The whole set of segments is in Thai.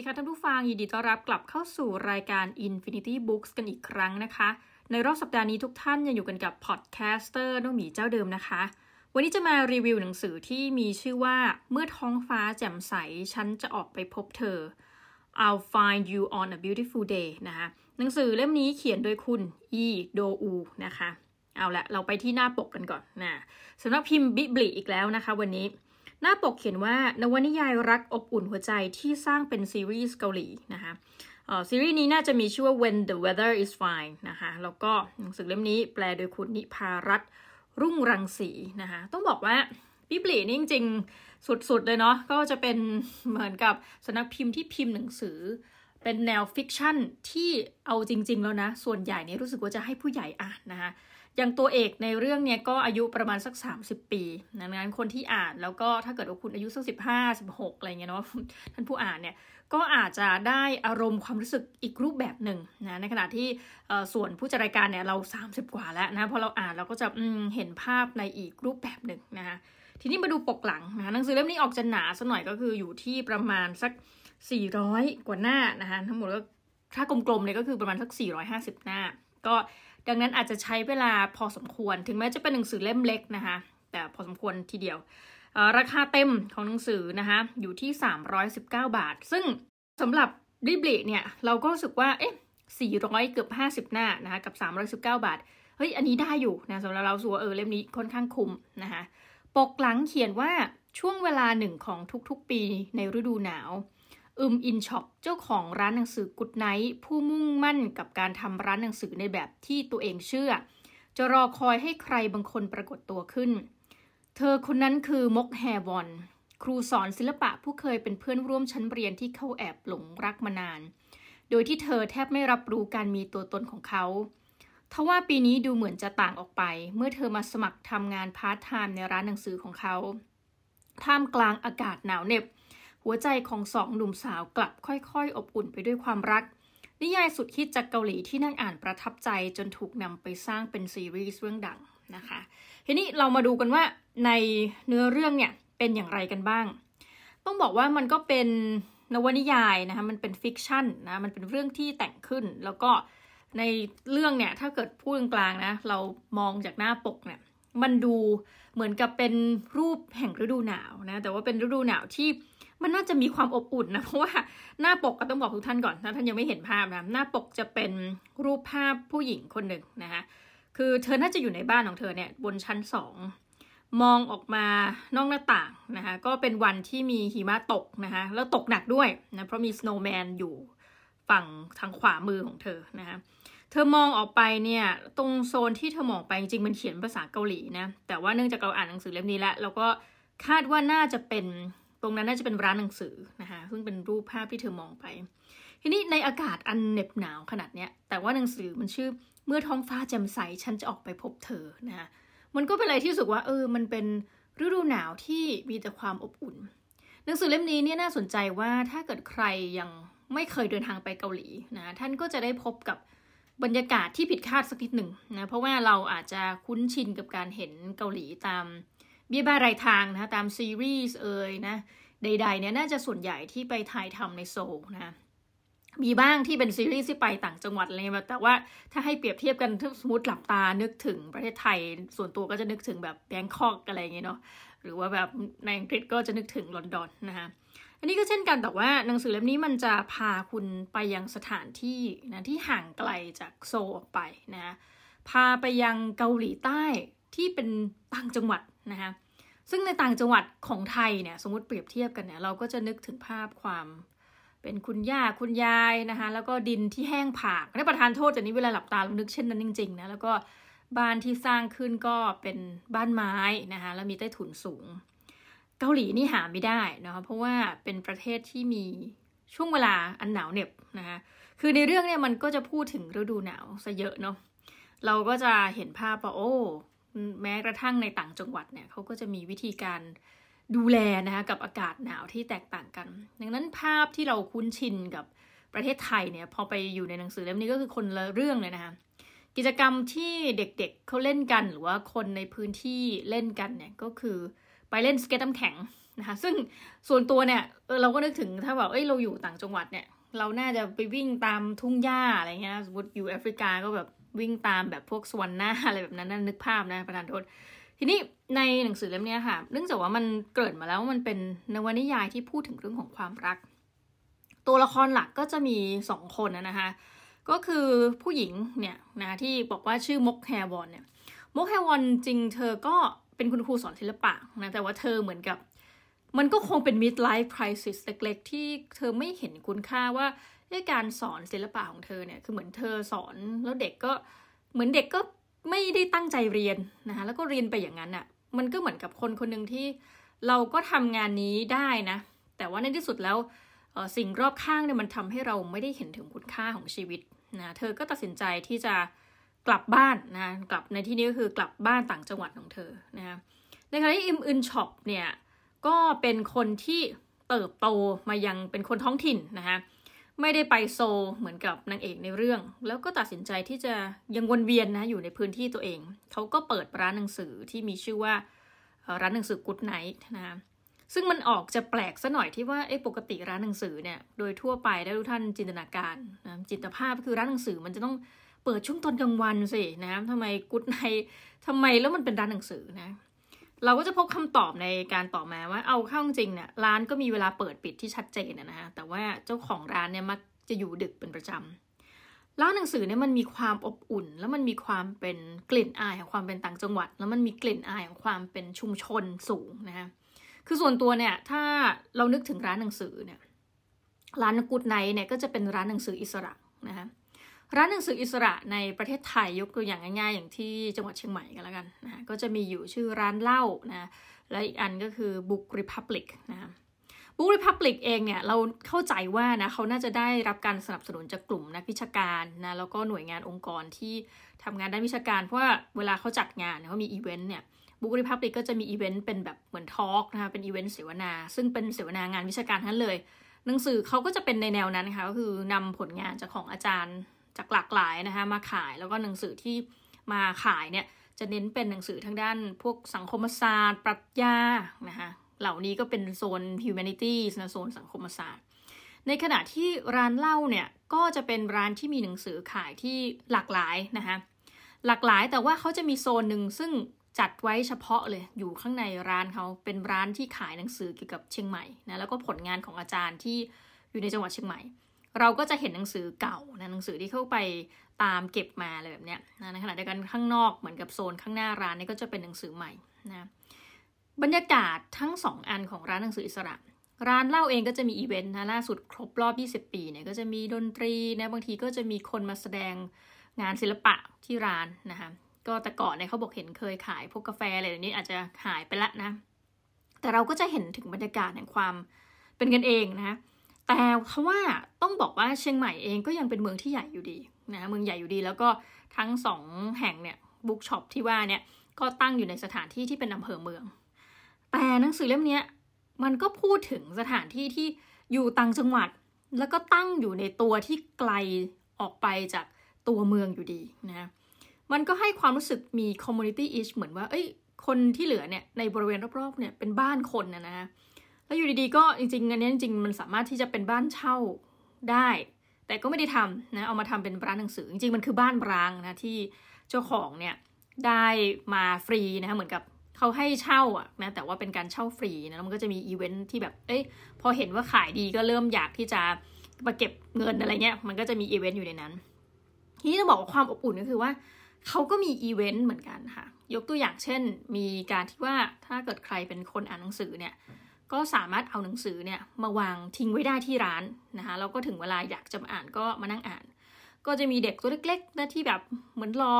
ดีค่ะท่านผู้ฟัง ยินดีต้อนรับกลับเข้าสู่รายการ Infinity Books กันอีกครั้งนะคะ ในรอบสัปดาห์นี้ทุกท่านยังอยู่กันกับ podcaster น้องหมีเจ้าเดิมนะคะ วันนี้จะมารีวิวหนังสือที่มีชื่อว่าเมื่อท้องฟ้าแจ่มใส ฉันจะออกไปพบเธอ I'll find you on a beautiful day นะคะหนังสือเล่มนี้เขียนโดยคุณอีโดอูนะคะ เอาละเราไปที่หน้าปกกันก่อนนะสำนักพิมพ์ Bibli อีกแล้วนะคะ วันนี้ หน้าปกเขียนว่านวนิยายรักอบอุ่นหัวใจที่สร้างเป็นซีรีส์เกาหลีนะคะซีรีส์นี้น่าจะมีชื่อว่า When the Weather is Fine นะคะแล้วก็หนังสือเล่มนี้แปลโดยคุณนิพารัตรุ่งรังสีนะคะต้องบอกว่า Bibli นี่จริงๆ สุดๆ เลยเนาะก็จะเป็นเหมือนกับสำนักพิมพ์ที่พิมพ์หนังสือ เป็นแนว fiction ที่เอาจริง ๆ แล้วนะ ส่วนใหญ่เนี่ยรู้สึกว่าจะให้ผู้ใหญ่อ่านนะคะ อย่างตัวเอกในเรื่องเนี้ยก็อายุประมาณสัก 30 ปีดังนั้นคนที่อ่านแล้วก็ถ้าเกิดว่าคุณอายุสักสิบห้าสิบหกอะไรเงี้ยเนาะท่านผู้อ่านเนี่ยก็อาจจะได้อารมณ์ความรู้สึกอีกรูปแบบหนึ่งนะในขณะที่ส่วนผู้จัดรายการเนี่ยเรา 30 กว่าแล้วนะพอเราอ่านเราก็จะเห็นภาพในอีกรูปแบบหนึ่งนะคะทีนี้มาดูปกหลังนะหนังสือเล่มนี้ออกจะหนาสักหน่อยก็คืออยู่ที่ประมาณสัก 400 กว่าหน้านะคะทั้งหมดก็ถ้ากลมๆเนี่ยก็คือประมาณสัก 450 หน้า ก็ดังนั้นอาจจะใช้เวลาพอสมควร ถึงแม้จะเป็นหนังสือเล่มเล็กนะคะ แต่พอสมควรทีเดียว ราคาเต็มของหนังสือนะคะ อยู่ที่ 319 บาท ซึ่งสำหรับริบลิเนี่ยเราก็รู้สึกว่าเอ๊ะ400 เกือบ 50 หน้านะคะกับ 319 บาท เฮ้ย อันนี้ได้อยู่นะสำหรับเราสัวเออเล่มนี้ค่อนข้างคุ้มนะคะปกหลังเขียนว่าช่วงเวลาหนึ่งของทุกๆปีในฤดูหนาว อิมอึนซอบเจ้าของร้านหนังสือ Good Night ผู้มุ่งมั่นกับการทำร้านหนังสือในแบบที่ตัวเองเชื่อ จะรอคอยให้ใครบางคนปรากฏตัวขึ้น เธอคนนั้นคือมกแฮวอน ครูสอนศิลปะผู้เคยเป็นเพื่อนร่วมชั้นเรียนที่เขาแอบหลงรักมานาน โดยที่เธอแทบไม่รับรู้การมีตัวตนของเขาทว่าปีนี้ดูเหมือนจะต่างออกไป เมื่อเธอมาสมัครทำงานพาร์ทไทม์ในร้านหนังสือของเขา ท่ามกลางอากาศหนาวเหน็บ หัวใจของสองหนุ่มสาวกลับค่อยๆ อบอุ่นไปด้วยความรัก นิยายสุดฮิตจากเกาหลีที่นักอ่านประทับใจจนถูกนำไปสร้างเป็นซีรีส์เรื่องดังนะคะ ทีนี้เรามาดูกันว่าในเนื้อเรื่องเนี่ยเป็นอย่างไรกันบ้าง ต้องบอกว่ามันก็เป็นนวนิยายนะคะมันเป็น fiction นะมันเป็นเรื่องที่แต่งขึ้น แล้วก็ในเรื่องเนี่ยถ้าเกิดพูดกลางๆนะเรามองจากหน้าปกเนี่ยมันดูเหมือนกับเป็นรูปแห่งฤดูหนาวนะแต่ว่าเป็นฤดูหนาวที่ มันน่าจะมีความอบอุ่นนะเพราะว่าหน้าปกก็ต้องบอกทุกท่านก่อนถ้าท่านยังไม่เห็นภาพนะหน้าปกจะเป็นรูปภาพผู้หญิงคนหนึ่งนะคะคือเธอน่าจะอยู่ในบ้านของเธอเนี่ยบนชั้นสองมองออกมานอกหน้าต่างนะคะก็เป็นวันที่มีหิมะตกนะคะแล้วตกหนักด้วยนะเพราะมีสโนว์แมนอยู่ฝั่งทางขวามือของเธอนะคะเธอมองออกไปเนี่ยตรงโซนที่เธอมองไปจริงๆมันเขียนภาษาเกาหลีนะแต่ว่าเนื่องจากเราอ่านหนังสือเล่มนี้แล้วเราก็คาดว่าน่าจะเป็น ตรงนั้นน่าจะเป็นร้านหนังสือนะคะซึ่งเป็นรูปภาพที่เธอมองไป ทีนี้ในอากาศอันเหน็บหนาวขนาดเนี้ย แต่ว่าหนังสือมันชื่อเมื่อท้องฟ้าแจ่มใสฉันจะออกไปพบเธอนะคะมันก็เป็นอะไรที่รู้สึกว่าเออมันเป็นฤดูหนาวที่มีแต่ความอบอุ่น หนังสือเล่มนี้เนี่ยน่าสนใจว่าถ้าเกิดใครยังไม่เคยเดินทางไปเกาหลีนะท่านก็จะได้พบกับบรรยากาศที่ผิดคาดสักนิดหนึ่งนะเพราะว่าเราอาจจะคุ้นชินกับการเห็นเกาหลีตาม เบี้ยบ้ารายทางนะตามซีรีส์เอ่ยนะใดๆเนี่ยน่าจะส่วนใหญ่ที่ไปถ่ายทำในโซลนะมีบ้างที่เป็นซีรีส์ที่ไปต่างจังหวัดอะไรแบบแต่ว่าถ้าให้เปรียบเทียบกันถ้าสมมติหลับตานึกถึงประเทศไทยส่วนตัวก็จะนึกถึงแบบแบงคอกอะไรอย่างเงี้ยเนาะหรือว่าแบบในอังกฤษก็จะนึกถึงลอนดอนนะคะอันนี้ก็เช่นกันแต่ว่าหนังสือเล่มนี้มันจะพาคุณไปยังสถานที่นะที่ห่างไกลจากโซออกไปนะพาไปยังเกาหลีใต้ที่เป็นต่างจังหวัดนะคะ ซึ่งในต่างจังหวัดของไทยเนี่ยสมมติเปรียบเทียบกันเนี่ยเราก็จะนึกถึงภาพความเป็นคุณย่าคุณยายนะคะแล้วก็ดินที่แห้งผากนี่ประทานโทษแต่นี้เวลาหลับตาเรานึกเช่นนั้นจริงๆนะแล้วก็บ้านที่สร้างขึ้นก็เป็นบ้านไม้นะคะแล้วมีใต้ถุนสูง เกาหลีนี่หาไม่ได้นะคะเพราะว่าเป็นประเทศที่มีช่วงเวลาอันหนาวเหน็บนะคะคือในเรื่องเนี่ยมันก็จะพูดถึงฤดูหนาวซะเยอะเนาะเราก็จะเห็นภาพว่าโอ้ แม้กระทั่งในต่างจังหวัดเนี่ยเขาก็จะมีวิธีการดูแลนะคะกับอากาศหนาวที่แตกต่างกัน ดังนั้นภาพที่เราคุ้นชินกับประเทศไทยเนี่ยพอไปอยู่ในหนังสือเล่มนี้ก็คือคนละเรื่องเลยนะคะกิจกรรมที่เด็กๆเเขาเล่นกันหรือว่าคนในพื้นที่เล่นกันเนี่ยก็คือไปเล่นสเก็ตน้ำแข็งนะคะซึ่งส่วนตัวเนี่ยเออเราก็นึกถึงถ้าแบบเอ้ยเราอยู่ต่างจังหวัดเนี่ยเราน่าจะไปวิ่งตามทุ่งหญ้าอะไรเงี้ยสมมติอยู่แอฟริกาก็แบบ วิ่งตามแบบพวกสวรรค์หน้าอะไรแบบนั้นนึกภาพนะประธานโทษ ทีนี้ในหนังสือเล่มนี้ค่ะ เนื่องจากว่ามันเกิดมาแล้วมันเป็นนวนิยายที่พูดถึงเรื่องของความรัก ตัวละครหลักก็จะมีสองคนนะคะก็คือผู้หญิงเนี่ยนะที่บอกว่าชื่อมกแฮวอนเนี่ยมกแฮวอนจริงเธอก็เป็นคุณครูสอนศิลปะนะแต่ว่าเธอเหมือนกับ มันก็คงเป็น midlife crisis เล็กๆ ที่เธอไม่เห็นคุณค่าว่า ด้วยการสอนศิลปะของเธอเนี่ยคือเหมือนเธอสอนแล้วเด็กก็เหมือนเด็กก็ไม่ได้ตั้งใจเรียนนะคะแล้วก็เรียนไปอย่างนั้นอะ่ะมันก็เหมือนกับคนคนหนึ่งที่เราก็ทำงานนี้ได้นะ แต่ว่าในที่สุดแล้วสิ่งรอบข้างเนี่ยมันทำให้เราไม่ได้เห็นถึงคุณค่าของชีวิตนะเธอก็ตัดสินใจที่จะกลับบ้านนะกลับในที่นี้ก็คือกลับบ้านต่างจังหวัดของเธอนะคะในขณะที่อิมอึนซอบเนี่ยก็เป็นคนที่เติบโตมายังเป็นคนท้องถิ่นนะคะ ไม่ได้ไปโซลเหมือนกับนางเอกในเรื่อง แล้วก็ตัดสินใจที่จะยังวนเวียนนะอยู่ในพื้นที่ตัวเอง เขาก็เปิดร้านหนังสือที่มีชื่อว่าร้านหนังสือ Good Night นะซึ่งมันออกจะแปลกซะหน่อยที่ว่าไอ้ปกติร้านหนังสือเนี่ยโดยทั่วไปได้ทุกท่านจินตนาการนะจินตภาพคือร้านหนังสือมันจะต้องเปิดช่วงตอนกลางวันสินะทำไม Good Night ทำไมแล้วมันเป็นร้านหนังสือนะ เราก็จะพบคำตอบในการต่อมาว่าเอาเข้าจริงเนี่ยร้านก็มีเวลาเปิดปิดที่ชัดเจนนะฮะแต่ว่าเจ้าของร้านเนี่ยมักจะอยู่ดึกเป็นประจำร้านหนังสือเนี่ยมันมีความอบอุ่น แล้วมันมีความเป็นกลิ่นอายของความเป็นต่างจังหวัด แล้วมันมีกลิ่นอายของความเป็นชุมชนสูงนะคะคือส่วนตัวเนี่ยถ้าเรานึกถึงร้านหนังสือเนี่ยร้านกูดไนเนี่ยก็จะเป็นร้านหนังสืออิสระนะคะ ร้านหนังสืออิสระในประเทศไทยยกตัวอย่างง่ายๆ อย่างที่จังหวัดเชียงใหม่กันแล้วกันนะก็จะมีอยู่ชื่อร้านเหล้านะและอีกอันก็คือ Book Republic นะ Book Republic เองเนี่ยเราเข้าใจว่านะเขาน่าจะได้รับการสนับสนุนจากกลุ่มนักวิชาการนะแล้วก็หน่วยงานองค์กรที่ทำงานด้านวิชาการ เพราะว่าเวลาเขาจัดงานเขามีอีเวนต์เนี่ย Book Republic ก็จะมีอีเวนต์เป็นแบบเหมือนทอล์กนะคะเป็นอีเวนต์เสวนา ซึ่งเป็นเสวนางานวิชาการทั้งเลย หนังสือเขาก็จะเป็นในแนวนั้นนะคะก็คือนำผลงานจากของอาจารย์ จากหลากหลายนะคะมาขายแล้วก็หนังสือที่มาขายเนี่ยจะเน้นเป็นหนังสือทางด้านพวกสังคมศาสตร์ ปรัชญานะคะเหล่านี้ก็เป็นโซน humanities นะโซนสังคมศาสตร์ ในขณะที่ร้านเหล้าเนี่ยก็จะเป็นร้านที่มีหนังสือขายที่หลากหลายนะคะหลากหลายแต่ว่าเขาจะมีโซนหนึ่งซึ่งจัดไว้เฉพาะเลยอยู่ข้างในร้านเขาเป็นร้านที่ขายหนังสือเกี่ยวกับเชียงใหม่นะแล้วก็ผลงานของอาจารย์ที่อยู่ในจังหวัดเชียงใหม่ เราก็จะเห็นหนังสือเก่านะหนังสือที่เข้าไปตามเก็บมาอะไรแบบเนี้ยนะในขณะเดียวกันข้างนอกเหมือนกับโซนข้างหน้าร้านนี่ก็จะเป็นหนังสือใหม่นะบรรยากาศทั้งสองอันของร้านหนังสืออิสระร้านเล่าเองก็จะมีอีเวนต์นะล่าสุดครบรอบ 20 ปีเนี่ยก็จะมีดนตรีนะบางทีก็จะมีคนมาแสดงงานศิลปะที่ร้านนะคะก็แต่ก่อนเนี่ยเขาบอกเห็นเคยขายพวกกาแฟอะไรแบบนี้อาจจะหายไปละนะ แต่เราก็จะเห็นถึงบรรยากาศแห่งความเป็นกันเองนะคะ แต่เพราะว่าต้องบอกว่าเชียงใหม่เองก็ยังเป็นเมืองที่ใหญ่อยู่ดีนะเมืองใหญ่อยู่ดีแล้วก็ทั้งสองแห่งเนี่ย bookshop ที่ว่าเนี่ยก็ตั้งอยู่ในสถานที่ที่เป็นอำเภอเมือง แต่หนังสือเล่มนี้มันก็พูดถึงสถานที่ที่อยู่ต่างจังหวัด แล้วก็ตั้งอยู่ในตัวที่ไกลออกไปจากตัวเมืองอยู่ดีนะมันก็ให้ความรู้สึกมี community ish เหมือนว่า เอ้ย คนที่เหลือเนี่ยในบริเวณรอบๆเนี่ยเป็นบ้านคนนะนะ แล้วอยู่ดีๆก็จริงๆอันนี้จริงๆมันสามารถที่จะเป็นบ้านเช่าได้ แต่ก็ไม่ได้ทำนะเอามาทำเป็นร้านหนังสือ จริงๆมันคือบ้านร้างนะที่เจ้าของเนี่ยได้มาฟรีนะเหมือนกับเขาให้เช่าอะนะแต่ว่าเป็นการเช่าฟรีนะแล้วมันก็จะมีอีเวนท์ที่แบบเอ้ยพอเห็นว่าขายดีก็เริ่มอยากที่จะมาเก็บเงินอะไรเงี้ยมันก็จะมีอีเวนต์อยู่ในนั้น ทีนี้ต้องบอกว่าความอบอุ่นก็คือว่าเขาก็มีอีเวนต์เหมือนกันค่ะ ยกตัวอย่างเช่น มีการที่ว่าถ้าเกิดใครเป็นคนอ่านหนังสือเนี่ย ก็สามารถเอาหนังสือเนี่ยมาวางทิ้งไว้ได้ที่ร้านนะคะแล้วก็ถึงเวลาอยากจะมาอ่านก็มานั่งอ่าน ก็จะมีเด็กตัวเล็กๆนะที่แบบเหมือนรอ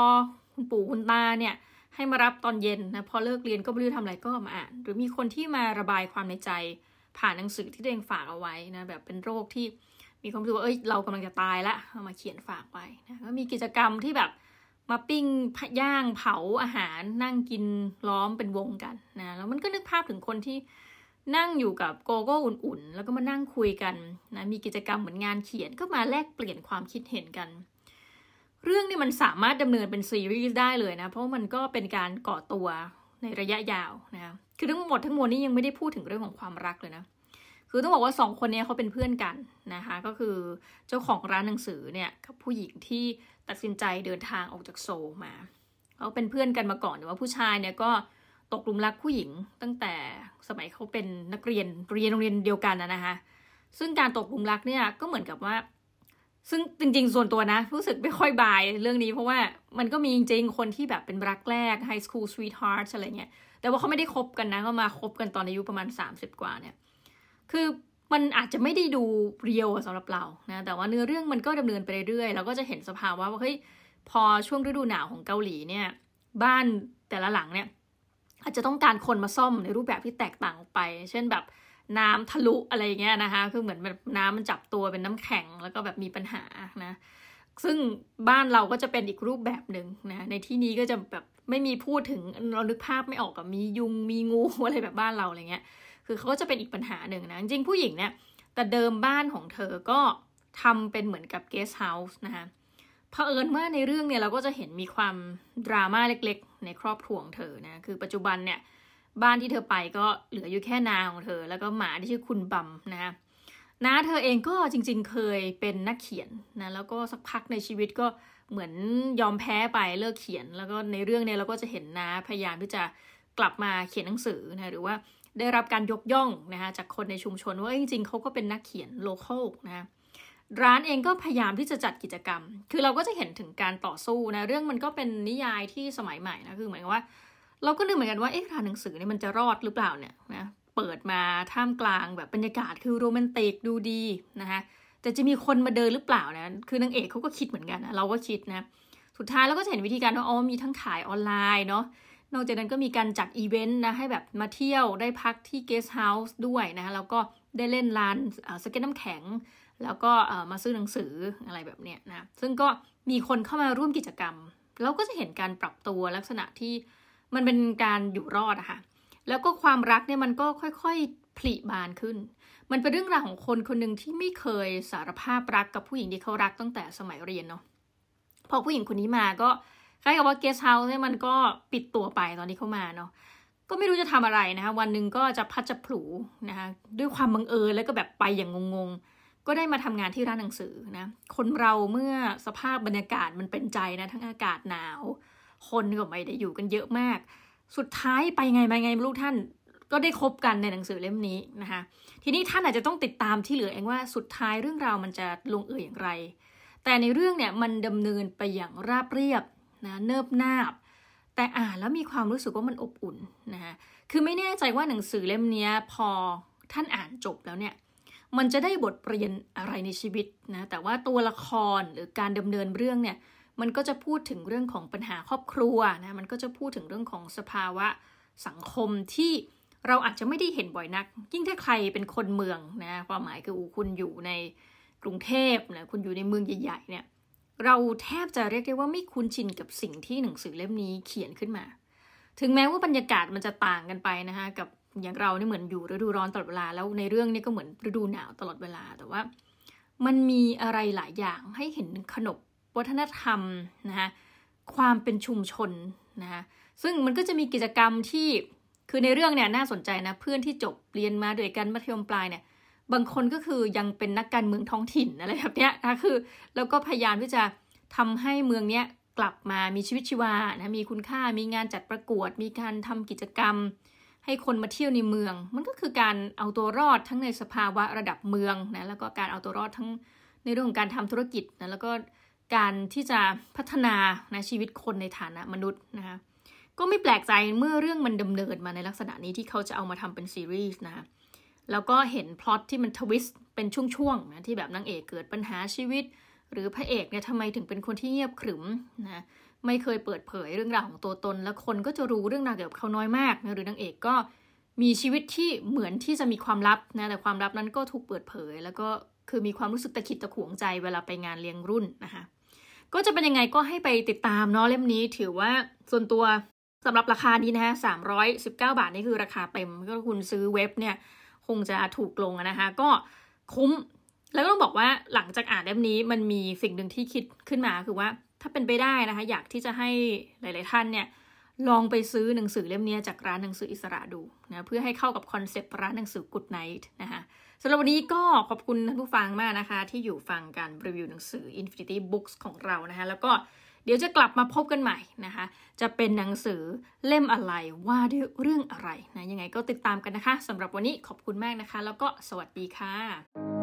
คุณปู่คุณตาเนี่ยให้มารับตอนเย็นนะพอเลิกเรียนก็ไม่รู้ทำอะไรก็มาอ่าน หรือมีคนที่มาระบายความในใจ ผ่านหนังสือที่ตัวเองฝากเอาไว้นะแบบเป็นโรคที่มีความรู้สึกว่าเอ้ยเรากำลังจะตายละเอามาเขียนฝากไว้นะก็มีกิจกรรมที่แบบมาปิ้งย่างเผาอาหารนั่งกินล้อมเป็นวงกันนะแล้วมันก็นึกภาพถึงคนที่ นั่งอยู่กับโกโก้อุ่นๆ แล้วก็มานั่งคุยกันนะมีกิจกรรมเหมือนงานเขียนก็มาแลกเปลี่ยนความคิดเห็นกัน เรื่องนี้มันสามารถดำเนินเป็นซีรีส์ได้เลยนะ เพราะมันก็เป็นการก่อตัวในระยะยาวนะคือทั้งหมดทั้งมวลนี้ยังไม่ได้พูดถึงเรื่องของความรักเลยนะคือต้องบอกว่าสองคนนี้เขาเป็นเพื่อนกันนะคะก็คือเจ้าของร้านหนังสือเนี่ยกับผู้หญิงที่ตัดสินใจเดินทางออกจากโซมาเขาเป็นเพื่อนกันมาก่อนแต่ว่าผู้ชายเนี่ยก็ ตกหลุมรักผู้หญิง ตั้งแต่สมัยเขาเป็นนักเรียนเรียนโรงเรียนเดียวกันนะนะคะซึ่งการตกหลุมรักเนี่ยก็เหมือนกับว่า ซึ่งจริง ๆ ส่วนตัวนะ รู้สึกไม่ค่อยบายเรื่องนี้เพราะว่ามันก็มีจริงๆคนที่แบบเป็นรักแรก high school sweetheart อะไรเงี้ยแต่ว่าเขาไม่ได้คบกันนะเขามาคบกันตอนอายุประมาณ 30 กว่าเนี่ย คือมันอาจจะไม่ได้ดูเรียวสำหรับเรานะแต่ว่าเนื้อเรื่องมันก็ดำเนินไปเรื่อยๆเราก็จะเห็นสภาวะว่าเฮ้ยพอช่วงฤดูหนาวของเกาหลีเนี่ย บ้านแต่ละหลังเนี่ย อาจจะต้องการคนมาซ่อมในรูปแบบที่แตกต่างออกไป เช่นแบบน้ำทะลุอะไรเงี้ยนะคะ คือเหมือนแบบน้ำมันจับตัวเป็นน้ำแข็งแล้วก็แบบมีปัญหานะ ซึ่งบ้านเราก็จะเป็นอีกรูปแบบหนึ่งนะ ในที่นี้ก็จะแบบไม่มีพูดถึงเรานึกภาพไม่ออกกับมียุงมีงูอะไรแบบบ้านเราอะไรเงี้ย คือเขาก็จะเป็นอีกปัญหาหนึ่งนะ จริงผู้หญิงเนี่ย แต่เดิมบ้านของเธอก็ทำเป็นเหมือนกับเกสต์เฮาส์นะคะ เผอิญว่าในเรื่องเนี่ยเราก็จะเห็นมีความดราม่าเล็กๆ ในครอบครัวของเธอนะคือปัจจุบันเนี่ยบ้านที่เธอไปก็เหลืออยู่แค่น้าของเธอ แล้วก็หมาที่ชื่อคุณบัมนะน้าเธอเองก็จริง ๆ เคยเป็นนักเขียนนะแล้วก็สักพักในชีวิตก็เหมือนยอมแพ้ไปเลิกเขียน แล้วก็ในเรื่องเนี้เราก็จะเห็นน้าพยายามที่จะกลับมาเขียนหนังสือนะหรือว่าได้รับการยกย่องนะคะจากคนในชุมชนว่าจริงๆเขาก็เป็นนักเขียน local นะ ร้านเองก็พยายามที่จะจัดกิจกรรม คือเราก็จะเห็นถึงการต่อสู้นะ เรื่องมันก็เป็นนิยายที่สมัยใหม่นะ คือเหมือนว่า เราก็นึกเหมือนกันว่า เอ๊ะร้านหนังสือนี่มันจะรอดหรือเปล่าเนี่ยนะ เปิดมาท่ามกลางแบบบรรยากาศคือโรแมนติกดูดีนะคะแต่จะมีคนมาเดินหรือเปล่านะ คือนางเอกเขาก็คิดเหมือนกันนะ เราก็คิดนะ สุดท้ายเราก็จะเห็นวิธีการว่า อ๋อ มีทั้งขายออนไลน์เนาะ นอกจากนั้นก็มีการจัดอีเวนต์นะ ให้แบบมาเที่ยวได้พักที่เกสต์เฮาส์ด้วยนะ แล้วก็ ได้เล่นลานสเก็ตน้ำแข็ง แล้วก็มาซื้อหนังสืออะไรแบบเนี้ยนะซึ่งก็มีคนเข้ามาร่วมกิจกรรมแล้วก็จะเห็นการปรับตัวลักษณะที่มันเป็นการอยู่รอดอะค่ะแล้วก็ความรักเนี่ยมันก็ค่อยๆผลิบานขึ้น มันเป็นเรื่องราวของคนคนหนึ่งที่ไม่เคยสารภาพรักกับผู้หญิงที่เขารักตั้งแต่สมัยเรียนเนาะพอผู้หญิงคนนี้มาก็คล้ายกับว่าเกสต์เฮาส์เนี่ยมันก็ปิดตัวไปตอนที่เขามาเนาะ ก็ไม่รู้จะทำอะไรนะคะวันหนึ่งก็จะพัดจะผูนะคะด้วยความบังเอิญแล้วก็แบบไปอย่างงงๆ ก็ได้มาทำงานที่ร้านหนังสือนะคนเราเมื่อสภาพบรรยากาศมันเป็นใจนะทั้งอากาศหนาว คนก็ไม่ได้อยู่กันเยอะมาก สุดท้ายไปไงมาไงลูกท่านก็ได้คบกันในหนังสือเล่มนี้นะคะทีนี้ท่านอาจจะต้องติดตามที่เหลือเองว่าสุดท้ายเรื่องราวมันจะลงเอยอย่างไร แต่ในเรื่องเนี่ยมันดำเนินไปอย่างราบเรียบนะเนิบนาบ แต่อ่านแล้วมีความรู้สึกว่ามันอบอุ่นนะคะคือไม่แน่ใจว่าหนังสือเล่มนี้พอท่านอ่านจบแล้วเนี่ย มันจะได้บทเรียนอะไรในชีวิตนะ แต่ว่าตัวละครหรือการดำเนินเรื่องเนี่ย มันก็จะพูดถึงเรื่องของปัญหาครอบครัวนะ มันก็จะพูดถึงเรื่องของสภาวะสังคมที่เราอาจจะไม่ได้เห็นบ่อยนัก ยิ่งถ้าใครเป็นคนเมืองนะ ความหมายคือคุณอยู่ในกรุงเทพนะ คุณอยู่ในเมืองใหญ่ๆเนี่ย เราแทบจะเรียกได้ว่าไม่คุ้นชินกับสิ่งที่หนังสือเล่มนี้เขียนขึ้นมา ถึงแม้ว่าบรรยากาศมันจะต่างกันไปนะคะกับอย่างเราเนี่ยเหมือนอยู่ฤดูร้อนตลอดเวลาแล้วในเรื่องนี้ก็เหมือนฤดูหนาวตลอดเวลาแต่ว่า มันมีอะไรหลายอย่างให้เห็นขนบวัฒนธรรมนะคะความเป็นชุมชนนะคะซึ่งมันก็จะมีกิจกรรมที่คือในเรื่องเนี่ยน่าสนใจนะเพื่อนที่จบเรียนมาด้วยกันมัธยมปลายเนี่ย บางคนก็คือยังเป็นนักการเมืองท้องถิ่นอะไรแบบเนี้ยนะคือ แล้วก็พยายามที่จะทำให้เมืองเนี้ยกลับมามีชีวิตชีวานะมีคุณค่ามีงานจัดประกวด มีการทำกิจกรรม ให้คนมาเที่ยวในเมือง มันก็คือการเอาตัวรอดทั้งในสภาวะระดับเมืองนะแล้วก็การเอาตัวรอดทั้งในเรื่องของการทำธุรกิจนะแล้วก็การที่จะพัฒนานะชีวิตคนในฐานะมนุษย์นะคะก็ไม่แปลกใจเมื่อเรื่องมันดำเนินมาในลักษณะนี้ที่เขาจะเอามาทำเป็นซีรีส์นะคะ แล้วก็เห็นพล็อตที่มันทวิสต์เป็นช่วงๆนะที่แบบนางเอกเกิดปัญหาชีวิต หรือพระเอกเนี่ยทำไมถึงเป็นคนที่เงียบขรึมนะไม่เคยเปิดเผยเรื่องราวของตัวตน แล้วคนก็จะรู้เรื่องราวเกี่ยวกับเขาน้อยมากนะหรือนางเอกก็มีชีวิตที่เหมือนที่จะมีความลับนะแต่ความลับนั้นก็ถูกเปิดเผย แล้วก็คือมีความรู้สึกตะขิดตะขวงใจเวลาไปงานเลี้ยงรุ่นนะคะก็จะเป็นยังไงก็ให้ไปติดตามเนาะเล่มนี้ถือว่าส่วนตัวสำหรับราคานี้นะฮะสามร้อยสิบเก้าบาทนี่คือราคาเต็มก็คุณซื้อเว็บเนี่ย ก็จะถูกลงนะคะ ก็คุ้ม แล้วก็ต้องบอกว่าหลังจากอ่านเล่มนี้มันมีสิ่งหนึ่งที่คิดขึ้นมาคือว่าถ้าเป็นไปได้นะคะ อยากที่จะให้หลาย ๆ ท่านเนี่ยลองไปซื้อหนังสือเล่มนี้จากร้านหนังสืออิสระดูนะเพื่อให้เข้ากับ concept ร้านหนังสือ Good Night นะคะสำหรับวันนี้ก็ขอบคุณท่านผู้ฟังมากนะคะ ที่อยู่ฟังการรีวิวหนังสือ Infinity Books ของเรานะคะแล้วก็ เดี๋ยวจะกลับมาพบกันใหม่นะคะ จะเป็นหนังสือเล่มอะไรว่าด้วยเรื่องอะไรนะยังไงก็ติดตามกันนะคะสำหรับวันนี้ขอบคุณมากนะคะ แล้วก็สวัสดีค่ะ